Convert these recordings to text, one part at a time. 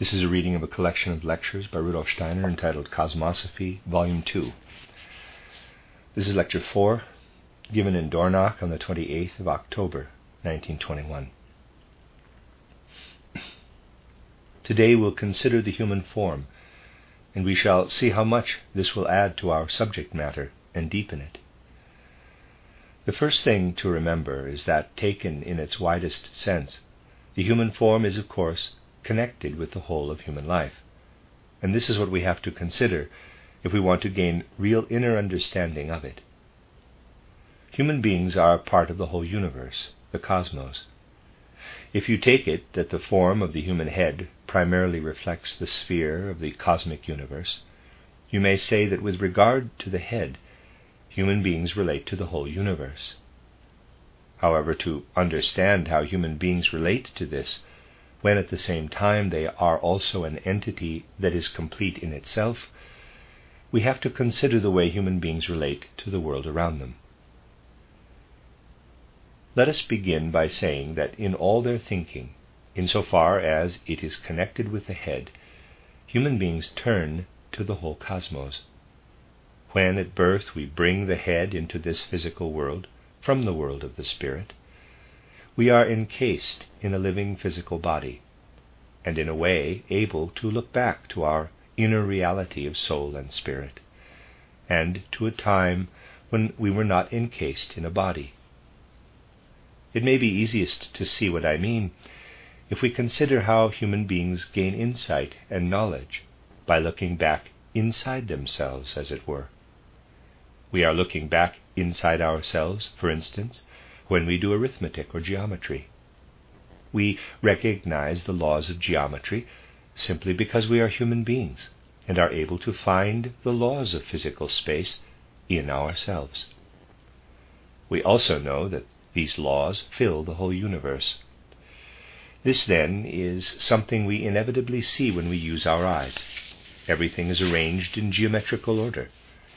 This is a reading of a collection of lectures by Rudolf Steiner entitled Cosmosophy, Volume 2. This is Lecture 4, given in Dornach on the 28th of October, 1921. Today we'll consider the human form, and we shall see how much this will add to our subject matter and deepen it. The first thing to remember is that, taken in its widest sense, the human form is, of course, connected with the whole of human life. And this is what we have to consider if we want to gain real inner understanding of it. Human beings are a part of the whole universe, the cosmos. If you take it that the form of the human head primarily reflects the sphere of the cosmic universe, you may say that with regard to the head, human beings relate to the whole universe. However, to understand how human beings relate to this, when at the same time they are also an entity that is complete in itself, we have to consider the way human beings relate to the world around them. Let us begin by saying that in all their thinking, insofar as it is connected with the head, human beings turn to the whole cosmos. When at birth we bring the head into this physical world from the world of the spirit, we are encased in a living physical body, and in a way able to look back to our inner reality of soul and spirit, and to a time when we were not encased in a body. It may be easiest to see what I mean if we consider how human beings gain insight and knowledge by looking back inside themselves, as it were. We are looking back inside ourselves, for instance, when we do arithmetic or geometry. We recognize the laws of geometry simply because we are human beings and are able to find the laws of physical space in ourselves. We also know that these laws fill the whole universe. This, then, is something we inevitably see when we use our eyes. Everything is arranged in geometrical order,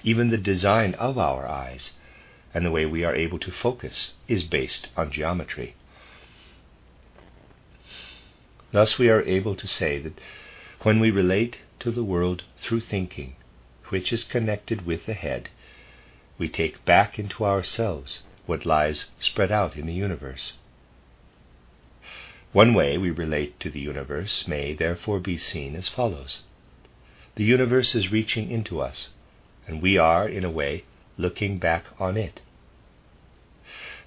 even the design of our eyes and the way we are able to focus is based on geometry. Thus, we are able to say that when we relate to the world through thinking, which is connected with the head, we take back into ourselves what lies spread out in the universe. One way we relate to the universe may therefore be seen as follows The universe is reaching into us, and we are, in a way, looking back on it.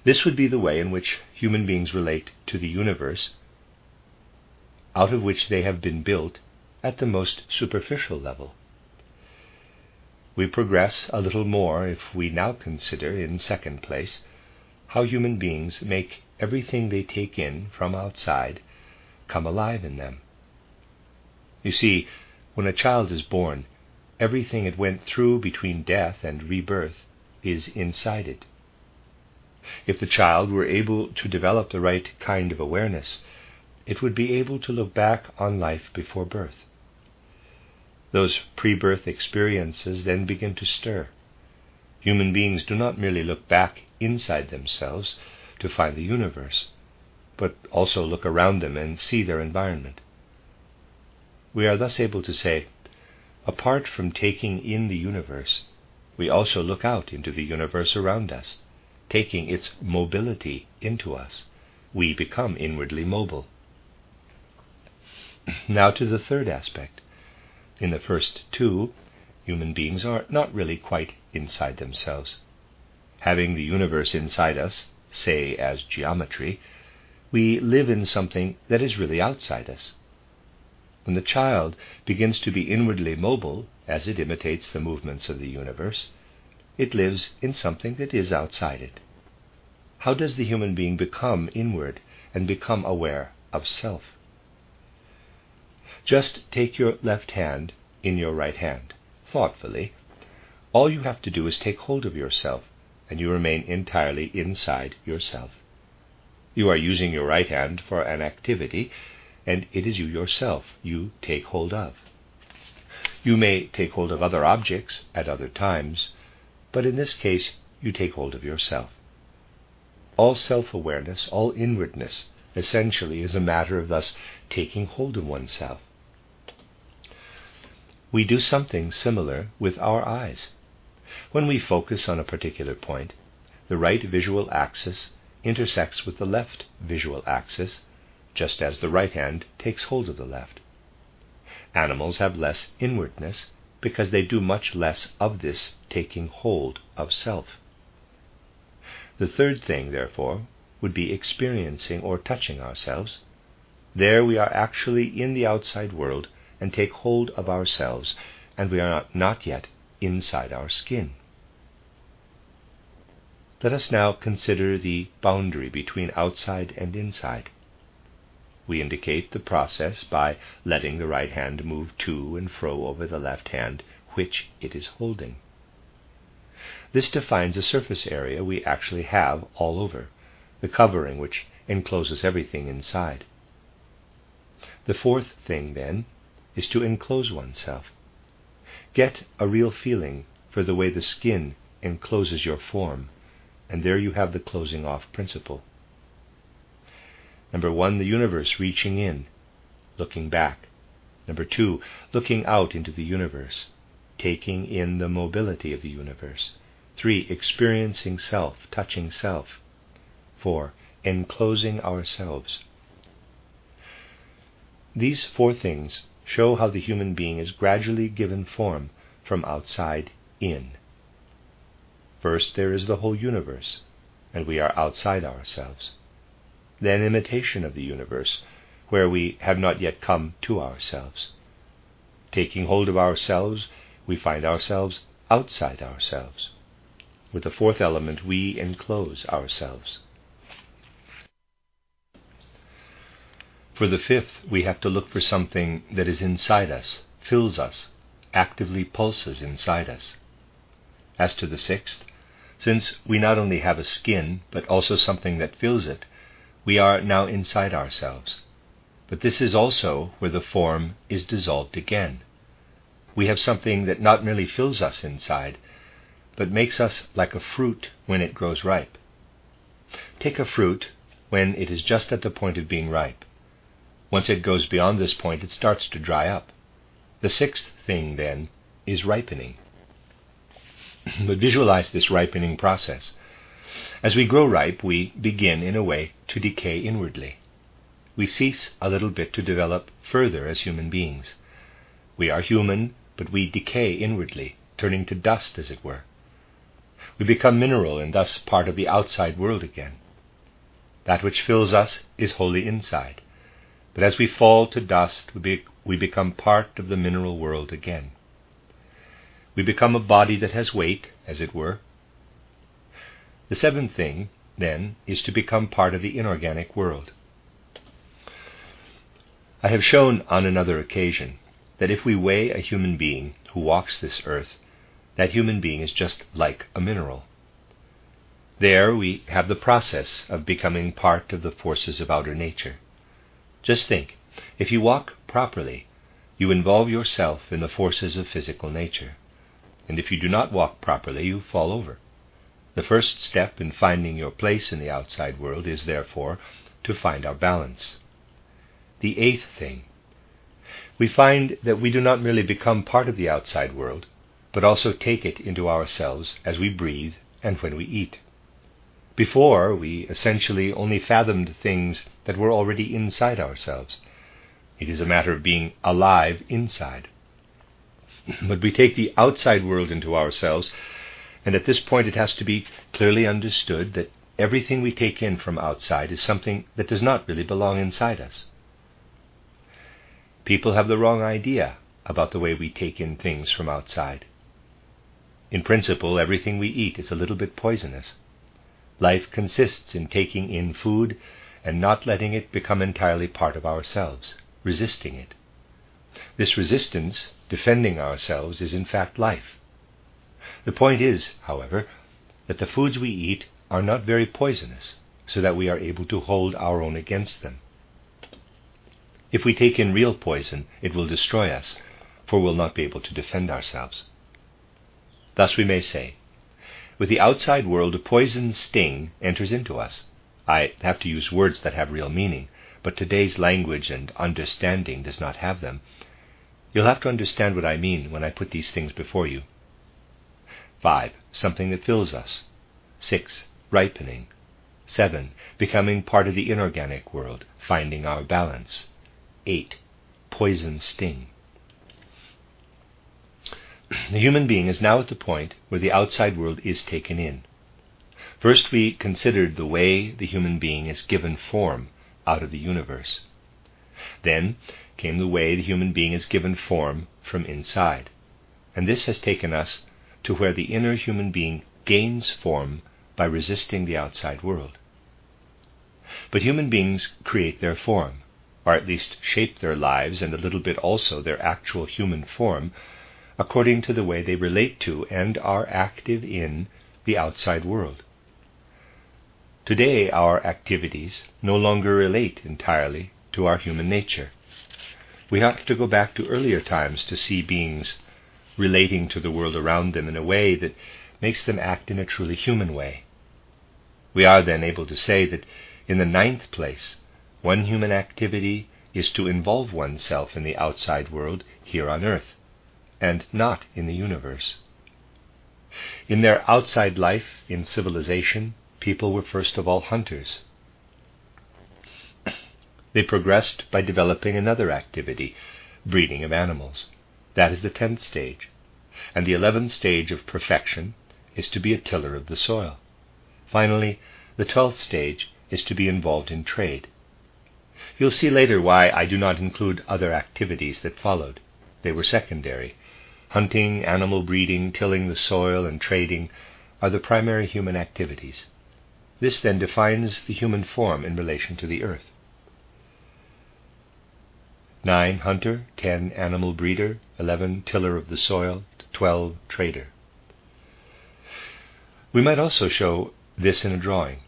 This would be the way in which human beings relate to the universe, out of which they have been built at the most superficial level. We progress a little more if we now consider, in second place, how human beings make everything they take in from outside come alive in them. You see, when a child is born, everything it went through between death and rebirth is inside it. If the child were able to develop the right kind of awareness, it would be able to look back on life before birth. Those pre birth experiences then begin to stir. Human beings do not merely look back inside themselves to find the universe, but also look around them and see their environment. We are thus able to say, Apart from taking in the universe, we also look out into the universe around us, taking its mobility into us. We become inwardly mobile. Now to the third aspect. In the first two, human beings are not really quite inside themselves. Having the universe inside us, say as geometry, we live in something that is really outside us. When the child begins to be inwardly mobile, as it imitates the movements of the universe, it lives in something that is outside it. How does the human being become inward and become aware of self? Just take your left hand in your right hand, thoughtfully, all you have to do is take hold of yourself, and you remain entirely inside yourself. You are using your right hand for an activity, and it is you yourself you take hold of. You may take hold of other objects at other times, but in this case you take hold of yourself. All self awareness, all inwardness, essentially is a matter of thus taking hold of oneself. We do something similar with our eyes. When we focus on a particular point, the right visual axis intersects with the left visual axis, just as the right hand takes hold of the left. Animals have less inwardness because they do much less of this taking hold of self. The third thing, therefore, would be experiencing or touching ourselves. There we are actually in the outside world and take hold of ourselves, and we are not yet inside our skin. Let us now consider the boundary between outside and inside. We indicate the process by letting the right hand move to and fro over the left hand, which it is holding. This defines a surface area we actually have all over, the covering which encloses everything inside. The fourth thing, then, is to enclose oneself. Get a real feeling for the way the skin encloses your form and there you have the closing off principle. Number one, the universe reaching in, looking back. Number two, looking out into the universe, taking in the mobility of the universe. Three, experiencing self, touching self. Four, enclosing ourselves. These four things show how the human being is gradually given form from outside in. First, there is the whole universe, and we are outside ourselves. Then, imitation of the universe, where we have not yet come to ourselves. Taking hold of ourselves, we find ourselves outside ourselves. With the fourth element, we enclose ourselves. For the fifth, we have to look for something that is inside us, fills us, actively pulses inside us. As to the sixth, since we not only have a skin, but also something that fills it, we are now inside ourselves. But this is also where the form is dissolved again. We have something that not merely fills us inside, but makes us like a fruit when it grows ripe. Take a fruit when it is just at the point of being ripe. Once it goes beyond this point, it starts to dry up. The sixth thing, then, is ripening. but visualize this ripening process. As we grow ripe, we begin, in a way, to decay inwardly. We cease a little bit to develop further as human beings. We are human, but we decay inwardly, turning to dust, as it were. We become mineral and thus part of the outside world again. That which fills us is wholly inside. But as we fall to dust, we, be- we become part of the mineral world again. We become a body that has weight, as it were. The seventh thing, then, is to become part of the inorganic world. I have shown on another occasion that if we weigh a human being who walks this earth, that human being is just like a mineral. There we have the process of becoming part of the forces of outer nature. Just think, if you walk properly, you involve yourself in the forces of physical nature and if you do not walk properly, you fall over. The first step in finding your place in the outside world is, therefore, to find our balance. The eighth thing we find that we do not merely become part of the outside world, but also take it into ourselves as we breathe and when we eat. Before, we essentially only fathomed things that were already inside ourselves. It is a matter of being alive inside. But we take the outside world into ourselves, and at this point it has to be clearly understood that everything we take in from outside is something that does not really belong inside us. People have the wrong idea about the way we take in things from outside. In principle, everything we eat is a little bit poisonous. Life consists in taking in food and not letting it become entirely part of ourselves, resisting it. This resistance defending ourselves is in fact life. The point is, however, that the foods we eat are not very poisonous, so that we are able to hold our own against them. If we take in real poison, it will destroy us, for we'll not be able to defend ourselves. Thus we may say, with the outside world, a poison sting enters into us. I have to use words that have real meaning, but today's language and understanding does not have them. You'll have to understand what I mean when I put these things before you. 5. Something that fills us. 6. Ripening. 7. Becoming part of the inorganic world, finding our balance. 8. Poison sting. The human being is now at the point where the outside world is taken in. First, we considered the way the human being is given form out of the universe. Then came the way the human being is given form from inside. And this has taken us to where the inner human being gains form by resisting the outside world. But human beings create their form, or at least shape their lives and a little bit also their actual human form, according to the way they relate to and are active in the outside world. Today, our activities no longer relate entirely to our human nature. We have to go back to earlier times to see beings relating to the world around them in a way that makes them act in a truly human way. We are then able to say that, in the ninth place, one human activity is to involve oneself in the outside world here on earth, and not in the universe. In their outside life, in civilization, people were first of all hunters. They progressed by developing another activity, breeding of animals. That is the tenth stage. And the eleventh stage of perfection is to be a tiller of the soil. Finally, the twelfth stage is to be involved in trade. You'll see later why I do not include other activities that followed. They were secondary. Hunting, animal breeding, tilling the soil, and trading are the primary human activities. This then defines the human form in relation to the earth. 9. Hunter, 10. Animal breeder, 11. Tiller of the soil, 12. Trader. We might also show this in a drawing.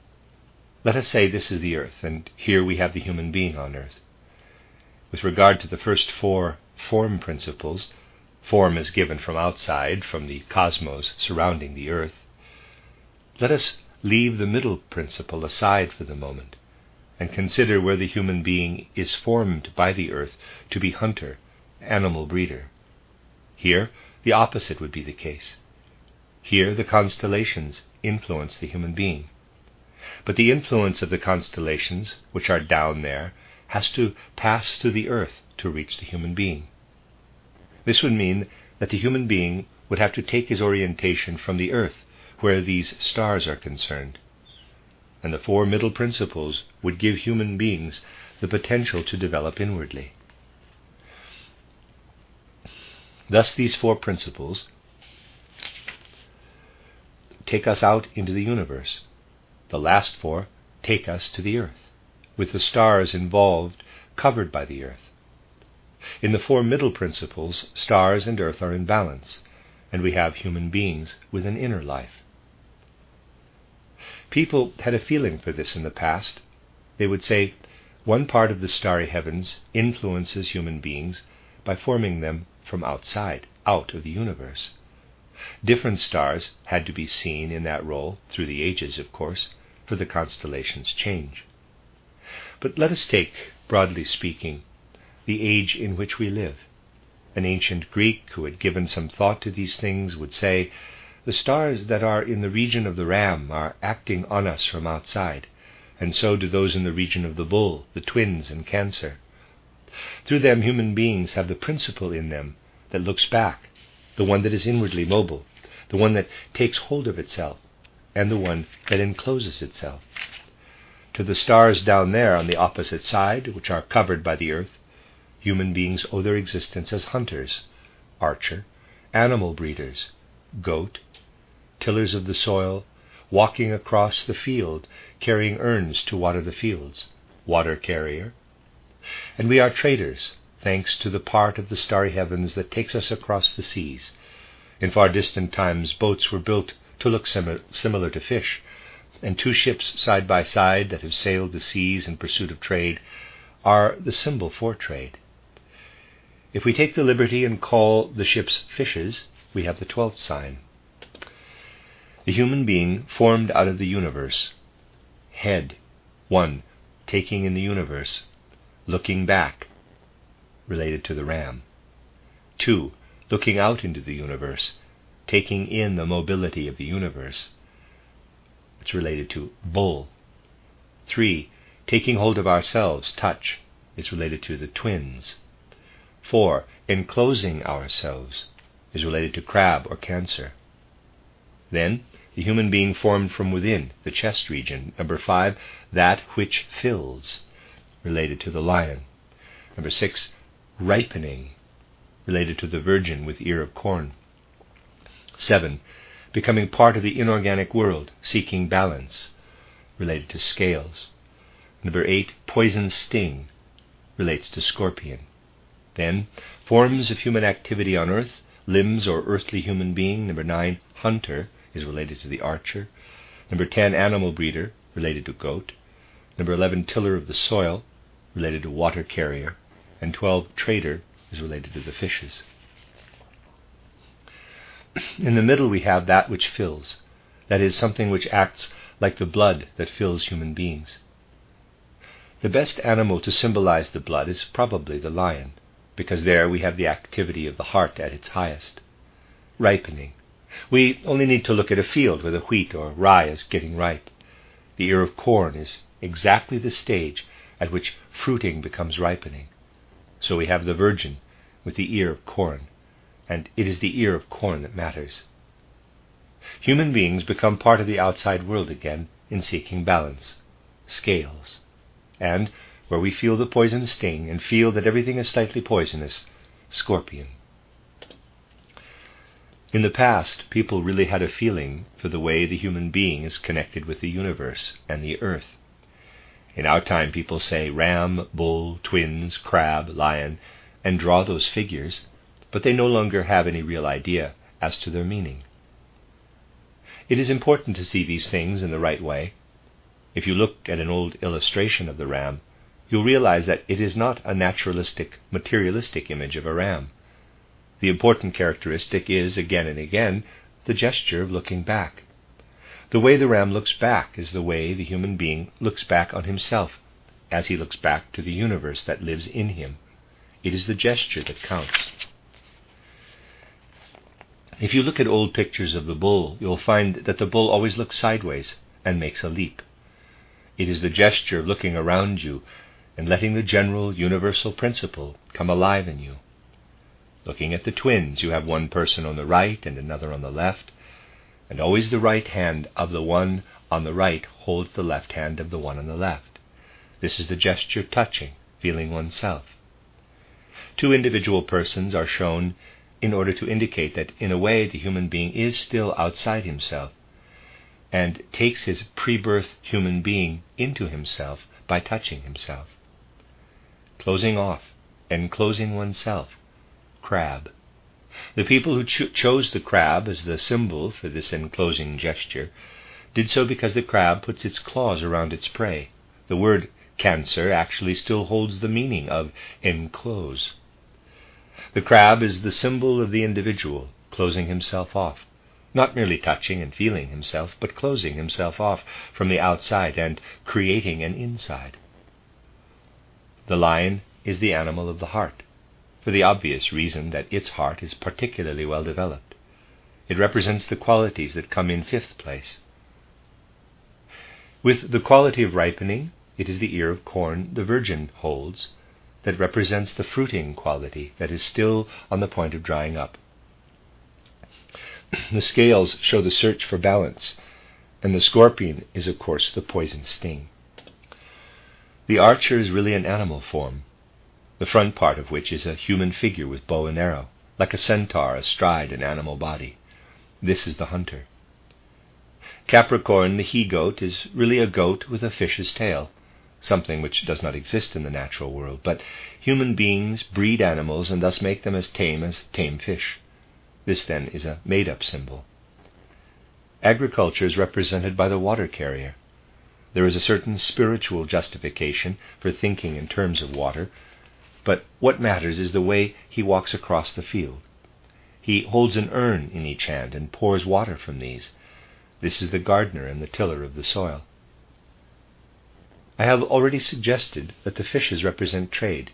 Let us say this is the earth, and here we have the human being on earth. With regard to the first four form principles, form is given from outside, from the cosmos surrounding the earth. Let us leave the middle principle aside for the moment and consider where the human being is formed by the earth to be hunter, animal breeder. Here, the opposite would be the case. Here, the constellations influence the human being. But the influence of the constellations, which are down there, has to pass through the earth to reach the human being. This would mean that the human being would have to take his orientation from the earth where these stars are concerned. And the four middle principles would give human beings the potential to develop inwardly. Thus, these four principles take us out into the universe. The last four take us to the earth, with the stars involved, covered by the earth. In the four middle principles, stars and earth are in balance, and we have human beings with an inner life. People had a feeling for this in the past. They would say, one part of the starry heavens influences human beings by forming them from outside, out of the universe. Different stars had to be seen in that role, through the ages, of course, for the constellations change. But let us take, broadly speaking, the age in which we live. An ancient Greek who had given some thought to these things would say the stars that are in the region of the ram are acting on us from outside, and so do those in the region of the bull, the twins, and Cancer. Through them, human beings have the principle in them that looks back, the one that is inwardly mobile, the one that takes hold of itself, and the one that encloses itself. To the stars down there on the opposite side, which are covered by the earth, human beings owe their existence as hunters, archer, animal breeders, goat, tillers of the soil, walking across the field, carrying urns to water the fields, water carrier. And we are traders, thanks to the part of the starry heavens that takes us across the seas, In far distant times, boats were built to look sim- similar to fish, and two ships side by side that have sailed the seas in pursuit of trade are the symbol for trade. If we take the liberty and call the ships fishes, we have the twelfth sign. The human being formed out of the universe. Head, one, taking in the universe, looking back, related to the ram. Two, looking out into the universe, taking in the mobility of the universe. It's related to bull. Three, taking hold of ourselves, touch, is related to the twins. Four, enclosing ourselves is related to crab or cancer. Then, the human being formed from within, the chest region. Number five, that which fills, related to the lion. Number six, ripening, related to the virgin with ear of corn. Seven, becoming part of the inorganic world, seeking balance, related to scales. Number eight, poison sting, relates to scorpion. Then, forms of human activity on earth, limbs or earthly human being. Number nine, hunter, is related to the archer. Number ten, animal breeder, related to goat. Number eleven, tiller of the soil, related to water carrier. And twelve, trader, is related to the fishes. In the middle, we have that which fills, that is, something which acts like the blood that fills human beings. The best animal to symbolize the blood is probably the lion, because there we have the activity of the heart at its highest. Ripening. We only need to look at a field where the wheat or rye is getting ripe. The ear of corn is exactly the stage at which fruiting becomes ripening. So we have the virgin with the ear of corn and it is the ear of corn that matters. Human beings become part of the outside world again in seeking balance, scales, and where we feel the poison sting and feel that everything is slightly poisonous, scorpion. In the past, people really had a feeling for the way the human being is connected with the universe and the earth. In our time, people say ram, bull, twins, crab, lion, and draw those figures but they no longer have any real idea as to their meaning. It is important to see these things in the right way. If you look at an old illustration of the ram, you'll realize that it is not a naturalistic, materialistic image of a ram. The important characteristic is, again and again, the gesture of looking back. The way the ram looks back is the way the human being looks back on himself, as he looks back to the universe that lives in him. It is the gesture that counts. If you look at old pictures of the bull, you'll find that the bull always looks sideways and makes a leap. It is the gesture of looking around you and letting the general universal principle come alive in you. Looking at the twins, you have one person on the right and another on the left, and always the right hand of the one on the right holds the left hand of the one on the left. This is the gesture touching, feeling oneself. Two individual persons are shown in order to indicate that, in a way, the human being is still outside himself and takes his pre birth human being into himself by touching himself. Closing off and closing oneself. Crab. The people who cho- chose the crab as the symbol for this enclosing gesture did so because the crab puts its claws around its prey. The word cancer actually still holds the meaning of enclose. The crab is the symbol of the individual closing himself off, not merely touching and feeling himself, but closing himself off from the outside and creating an inside. The lion is the animal of the heart, for the obvious reason that its heart is particularly well developed. It represents the qualities that come in fifth place. With the quality of ripening, it is the ear of corn the virgin holds, that represents the fruiting quality that is still on the point of drying up. the scales show the search for balance, and the scorpion is, of course, the poison sting. The archer is really an animal form, the front part of which is a human figure with bow and arrow, like a centaur astride an animal body. This is the hunter. Capricorn, the he goat, is really a goat with a fish's tail, something which does not exist in the natural world, but human beings breed animals and thus make them as tame as tame fish. This then is a made up symbol. Agriculture is represented by the water carrier. There is a certain spiritual justification for thinking in terms of water, but what matters is the way he walks across the field. He holds an urn in each hand and pours water from these. This is the gardener and the tiller of the soil. I have already suggested that the fishes represent trade.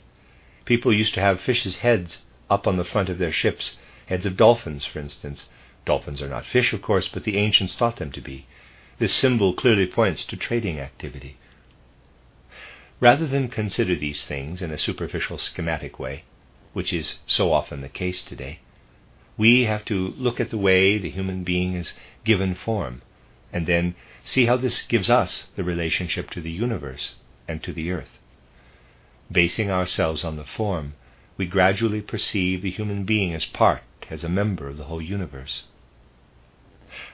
People used to have fishes' heads up on the front of their ships, heads of dolphins, for instance. Dolphins are not fish, of course, but the ancients thought them to be. This symbol clearly points to trading activity. Rather than consider these things in a superficial schematic way, which is so often the case today, we have to look at the way the human being is given form, and then see how this gives us the relationship to the universe and to the earth. Basing ourselves on the form, we gradually perceive the human being as part, as a member of the whole universe.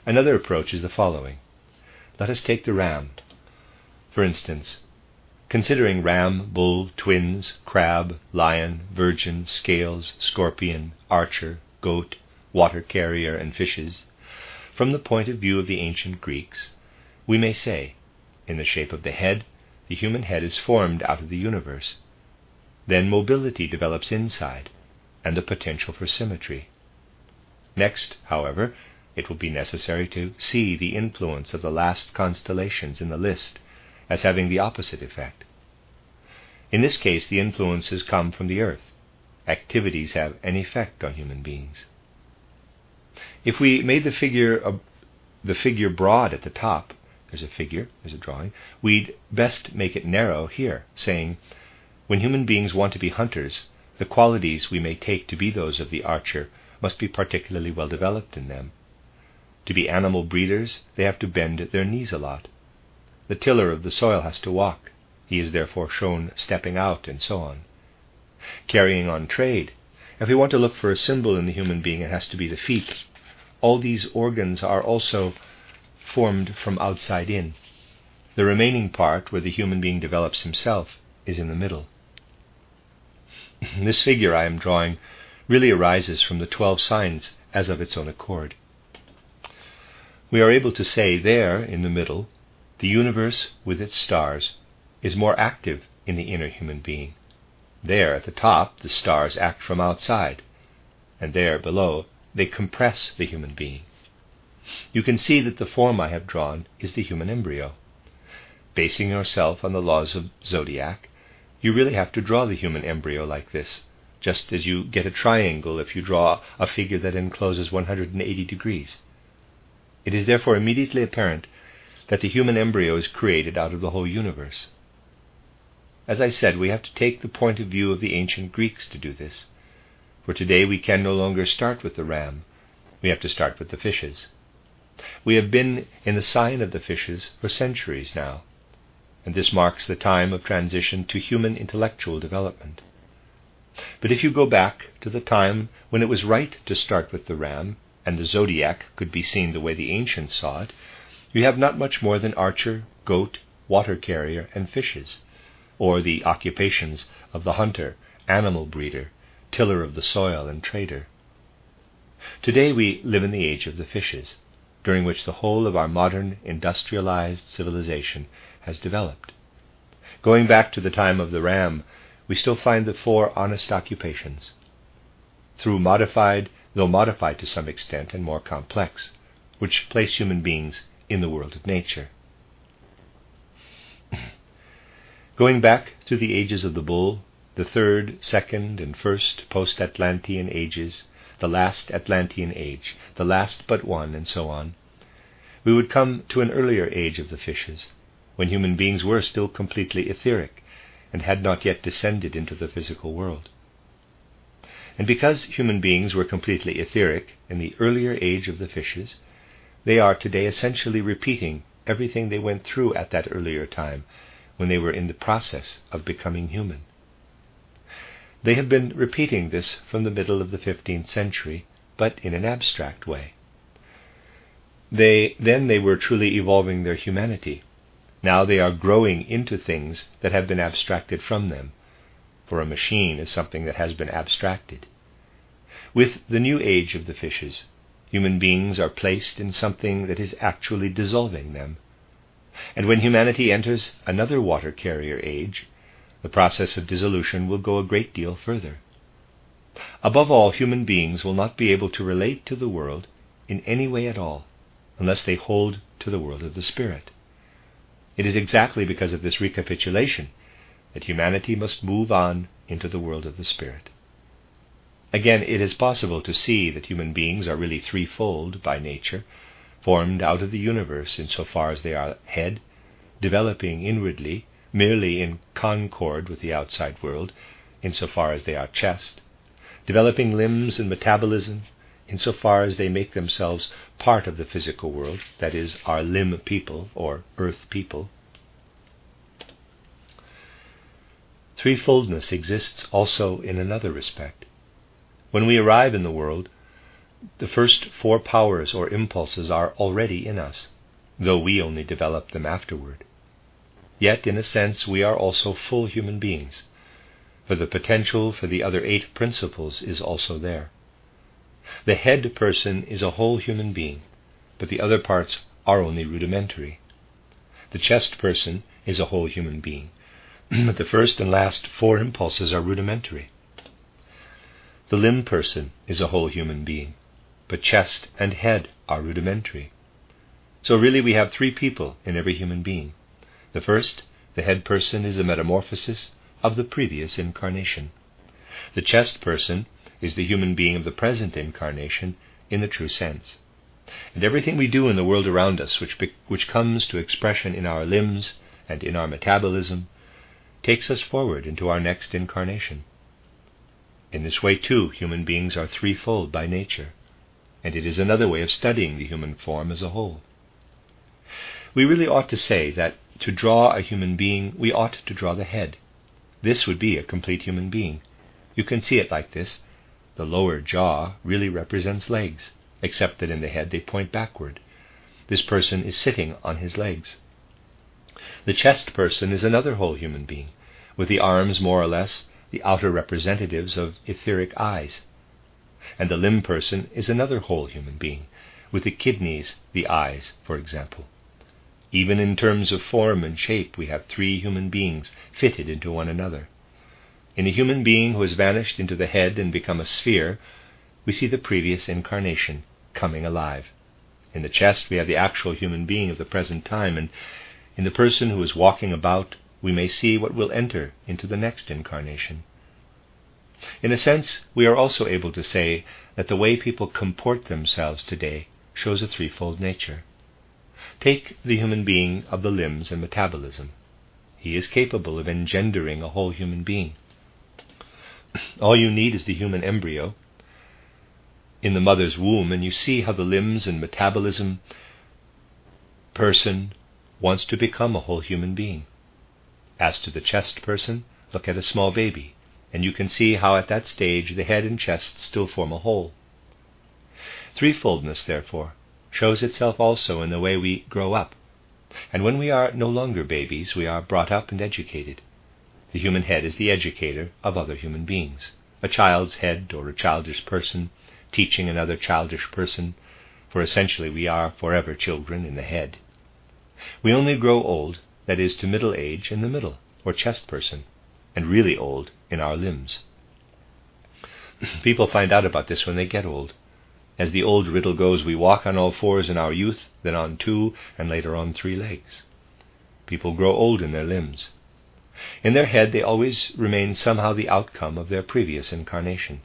Another approach is the following. Let us take the ram. For instance, considering ram, bull, twins, crab, lion, virgin, scales, scorpion, archer, goat, water carrier, and fishes, from the point of view of the ancient Greeks, we may say, in the shape of the head, the human head is formed out of the universe. Then mobility develops inside, and the potential for symmetry. Next, however, it will be necessary to see the influence of the last constellations in the list as having the opposite effect. In this case, the influences come from the earth. Activities have an effect on human beings. If we made the figure uh, the figure broad at the top, there's a figure, there's a drawing, we'd best make it narrow here, saying, when human beings want to be hunters, the qualities we may take to be those of the archer must be particularly well developed in them. To be animal breeders, they have to bend their knees a lot. The tiller of the soil has to walk. He is therefore shown stepping out, and so on. Carrying on trade, if we want to look for a symbol in the human being, it has to be the feet. All these organs are also formed from outside in. The remaining part, where the human being develops himself, is in the middle. this figure I am drawing really arises from the twelve signs as of its own accord. We are able to say there, in the middle, the universe with its stars is more active in the inner human being. There, at the top, the stars act from outside, and there, below, they compress the human being. You can see that the form I have drawn is the human embryo. Basing yourself on the laws of zodiac, you really have to draw the human embryo like this, just as you get a triangle if you draw a figure that encloses 180 degrees. It is therefore immediately apparent that the human embryo is created out of the whole universe. As I said, we have to take the point of view of the ancient Greeks to do this. For today we can no longer start with the ram, we have to start with the fishes. We have been in the sign of the fishes for centuries now, and this marks the time of transition to human intellectual development. But if you go back to the time when it was right to start with the ram, and the zodiac could be seen the way the ancients saw it, you have not much more than archer, goat, water carrier, and fishes, or the occupations of the hunter, animal breeder, tiller of the soil, and trader. Today we live in the age of the fishes, during which the whole of our modern industrialized civilization has developed. Going back to the time of the ram, we still find the four honest occupations. Through modified, though modified to some extent and more complex, which place human beings in the world of nature. Going back through the ages of the bull, the third, second, and first post Atlantean ages, the last Atlantean age, the last but one, and so on, we would come to an earlier age of the fishes, when human beings were still completely etheric and had not yet descended into the physical world. And because human beings were completely etheric in the earlier age of the fishes, they are today essentially repeating everything they went through at that earlier time when they were in the process of becoming human. They have been repeating this from the middle of the 15th century, but in an abstract way. They, then they were truly evolving their humanity. Now they are growing into things that have been abstracted from them, for a machine is something that has been abstracted. With the new age of the fishes, human beings are placed in something that is actually dissolving them. And when humanity enters another water carrier age, the process of dissolution will go a great deal further. Above all, human beings will not be able to relate to the world in any way at all unless they hold to the world of the Spirit. It is exactly because of this recapitulation that humanity must move on into the world of the Spirit. Again, it is possible to see that human beings are really threefold by nature, formed out of the universe in so far as they are head, developing inwardly, merely in concord with the outside world, in so far as they are chest, developing limbs and metabolism, in so far as they make themselves part of the physical world, that is, our limb people or earth people. Threefoldness exists also in another respect. When we arrive in the world, the first four powers or impulses are already in us, though we only develop them afterward. Yet, in a sense, we are also full human beings, for the potential for the other eight principles is also there. The head person is a whole human being, but the other parts are only rudimentary. The chest person is a whole human being, but the first and last four impulses are rudimentary. The limb person is a whole human being, but chest and head are rudimentary. So, really, we have three people in every human being the first, the head person, is a metamorphosis of the previous incarnation. The chest person is the human being of the present incarnation in the true sense. And everything we do in the world around us, which, be, which comes to expression in our limbs and in our metabolism, takes us forward into our next incarnation. In this way, too, human beings are threefold by nature, and it is another way of studying the human form as a whole. We really ought to say that to draw a human being, we ought to draw the head. This would be a complete human being. You can see it like this. The lower jaw really represents legs, except that in the head they point backward. This person is sitting on his legs. The chest person is another whole human being, with the arms more or less the outer representatives of etheric eyes. And the limb person is another whole human being, with the kidneys the eyes, for example. Even in terms of form and shape, we have three human beings fitted into one another. In a human being who has vanished into the head and become a sphere, we see the previous incarnation coming alive. In the chest, we have the actual human being of the present time, and in the person who is walking about, we may see what will enter into the next incarnation. In a sense, we are also able to say that the way people comport themselves today shows a threefold nature. Take the human being of the limbs and metabolism. He is capable of engendering a whole human being. All you need is the human embryo in the mother's womb, and you see how the limbs and metabolism person wants to become a whole human being. As to the chest person, look at a small baby, and you can see how at that stage the head and chest still form a whole. Threefoldness, therefore, shows itself also in the way we grow up. And when we are no longer babies, we are brought up and educated. The human head is the educator of other human beings. A child's head or a childish person teaching another childish person, for essentially we are forever children in the head. We only grow old, that is, to middle age in the middle, or chest person, and really old in our limbs. People find out about this when they get old. As the old riddle goes, we walk on all fours in our youth, then on two, and later on three legs. People grow old in their limbs. In their head, they always remain somehow the outcome of their previous incarnation.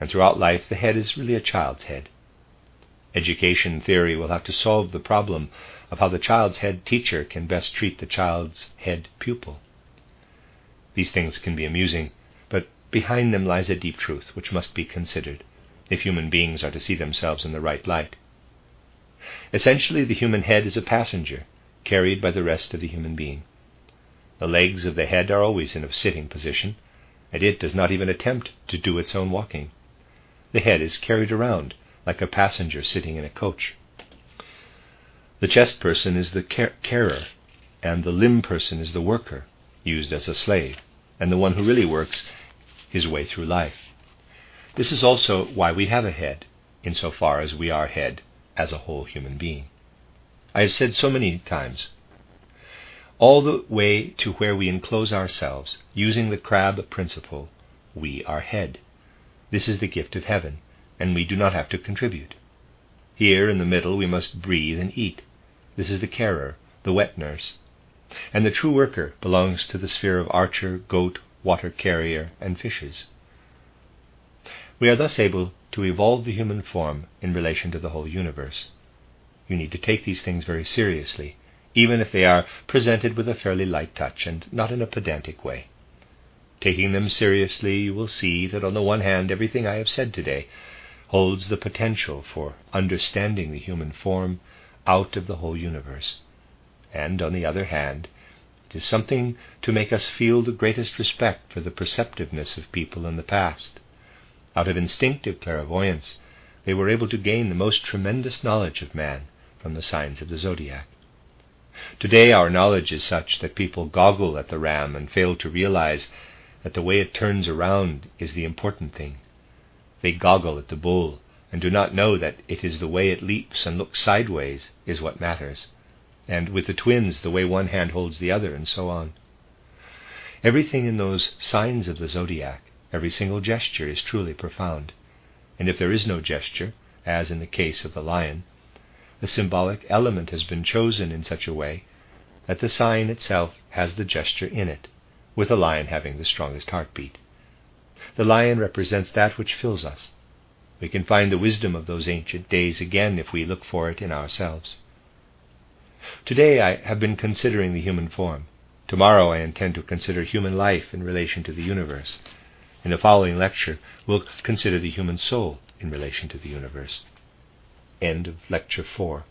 And throughout life, the head is really a child's head. Education theory will have to solve the problem of how the child's head teacher can best treat the child's head pupil. These things can be amusing, but behind them lies a deep truth which must be considered if human beings are to see themselves in the right light. Essentially, the human head is a passenger carried by the rest of the human being. The legs of the head are always in a sitting position, and it does not even attempt to do its own walking. The head is carried around like a passenger sitting in a coach. The chest person is the carer, and the limb person is the worker, used as a slave, and the one who really works his way through life. This is also why we have a head, insofar as we are head as a whole human being. I have said so many times all the way to where we enclose ourselves, using the crab principle, we are head. This is the gift of heaven, and we do not have to contribute. Here in the middle we must breathe and eat. This is the carer, the wet nurse. And the true worker belongs to the sphere of archer, goat, water carrier, and fishes. We are thus able to evolve the human form in relation to the whole universe. You need to take these things very seriously even if they are presented with a fairly light touch and not in a pedantic way. Taking them seriously, you will see that on the one hand, everything I have said today holds the potential for understanding the human form out of the whole universe. And on the other hand, it is something to make us feel the greatest respect for the perceptiveness of people in the past. Out of instinctive clairvoyance, they were able to gain the most tremendous knowledge of man from the signs of the zodiac. Today, our knowledge is such that people goggle at the ram and fail to realize that the way it turns around is the important thing. They goggle at the bull and do not know that it is the way it leaps and looks sideways is what matters, and with the twins, the way one hand holds the other, and so on. Everything in those signs of the zodiac, every single gesture, is truly profound. And if there is no gesture, as in the case of the lion, the symbolic element has been chosen in such a way that the sign itself has the gesture in it, with the lion having the strongest heartbeat. The lion represents that which fills us. We can find the wisdom of those ancient days again if we look for it in ourselves. Today I have been considering the human form. Tomorrow I intend to consider human life in relation to the universe. In the following lecture, we'll consider the human soul in relation to the universe. End of Lecture 4.